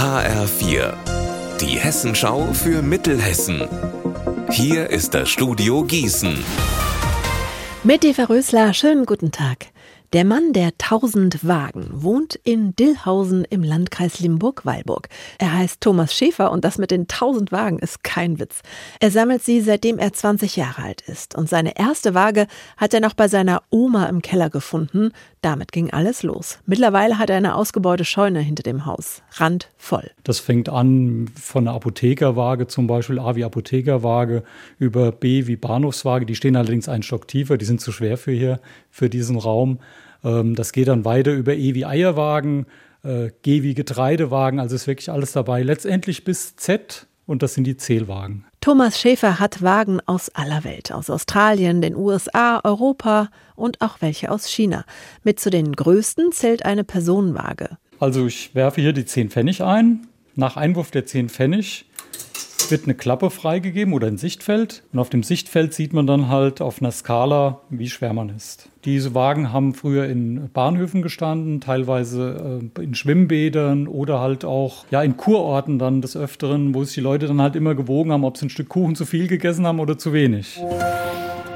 HR4, die Hessenschau für Mittelhessen. Hier ist das Studio Gießen. Mit Eva Rösler, schönen guten Tag. Der Mann der tausend Wagen wohnt in Dillhausen im Landkreis Limburg-Weilburg. Er heißt Thomas Schäfer und das mit den tausend Wagen ist kein Witz. Er sammelt sie, seitdem er 20 Jahre alt ist. Und seine erste Waage hat er noch bei seiner Oma im Keller gefunden. Damit ging alles los. Mittlerweile hat er eine ausgebaute Scheune hinter dem Haus. Randvoll. Das fängt an von einer Apothekerwaage, zum Beispiel A wie Apothekerwaage, über B wie Bahnhofswaage. Die stehen allerdings einen Stock tiefer, die sind zu schwer für hier, für diesen Raum. Ähm, das geht dann weiter über E wie Eierwagen, äh, G wie Getreidewagen, also ist wirklich alles dabei. Letztendlich bis Z und das sind die Zählwagen. Thomas Schäfer hat Wagen aus aller Welt, aus Australien, den USA, Europa und auch welche aus China. Mit zu den größten zählt eine Personenwaage. Also ich werfe hier die 10 Pfennig ein. Nach Einwurf der 10 Pfennig wird eine Klappe freigegeben oder ein Sichtfeld. Und auf dem Sichtfeld sieht man dann halt auf einer Skala, wie schwer man ist. Diese Wagen haben früher in Bahnhöfen gestanden, teilweise äh, in Schwimmbädern oder halt auch ja, in Kurorten dann des Öfteren, wo sich die Leute dann halt immer gewogen haben, ob sie ein Stück Kuchen zu viel gegessen haben oder zu wenig.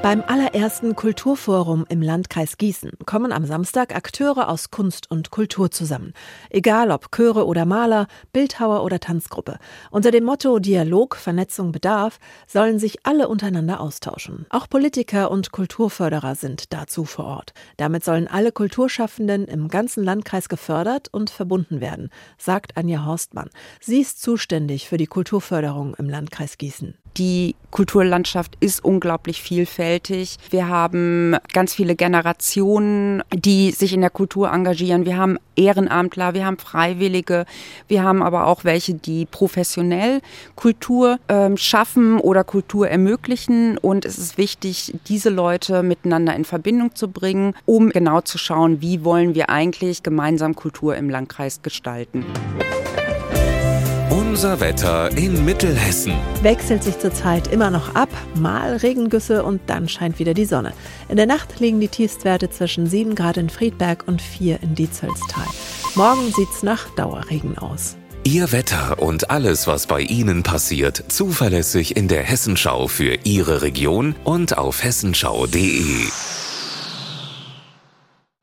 Beim allerersten Kulturforum im Landkreis Gießen kommen am Samstag Akteure aus Kunst und Kultur zusammen. Egal ob Chöre oder Maler, Bildhauer oder Tanzgruppe. Unter dem Motto Dialog, Vernetzung, Bedarf sollen sich alle untereinander austauschen. Auch Politiker und Kulturförderer sind dazu vor Ort. Damit sollen alle Kulturschaffenden im ganzen Landkreis gefördert und verbunden werden, sagt Anja Horstmann. Sie ist zuständig für die Kulturförderung im Landkreis Gießen. Die Kulturlandschaft ist unglaublich vielfältig. Wir haben ganz viele Generationen, die sich in der Kultur engagieren. Wir haben Ehrenamtler, wir haben Freiwillige, wir haben aber auch welche, die professionell Kultur äh, schaffen oder Kultur ermöglichen. Und es ist wichtig, diese Leute miteinander in Verbindung zu bringen, um genau zu schauen, wie wollen wir eigentlich gemeinsam Kultur im Landkreis gestalten. Unser Wetter in Mittelhessen. Wechselt sich zurzeit immer noch ab, mal Regengüsse und dann scheint wieder die Sonne. In der Nacht liegen die Tiefstwerte zwischen 7 Grad in Friedberg und 4 in Dietzelstal. Morgen sieht's nach Dauerregen aus. Ihr Wetter und alles, was bei Ihnen passiert, zuverlässig in der Hessenschau für Ihre Region und auf hessenschau.de.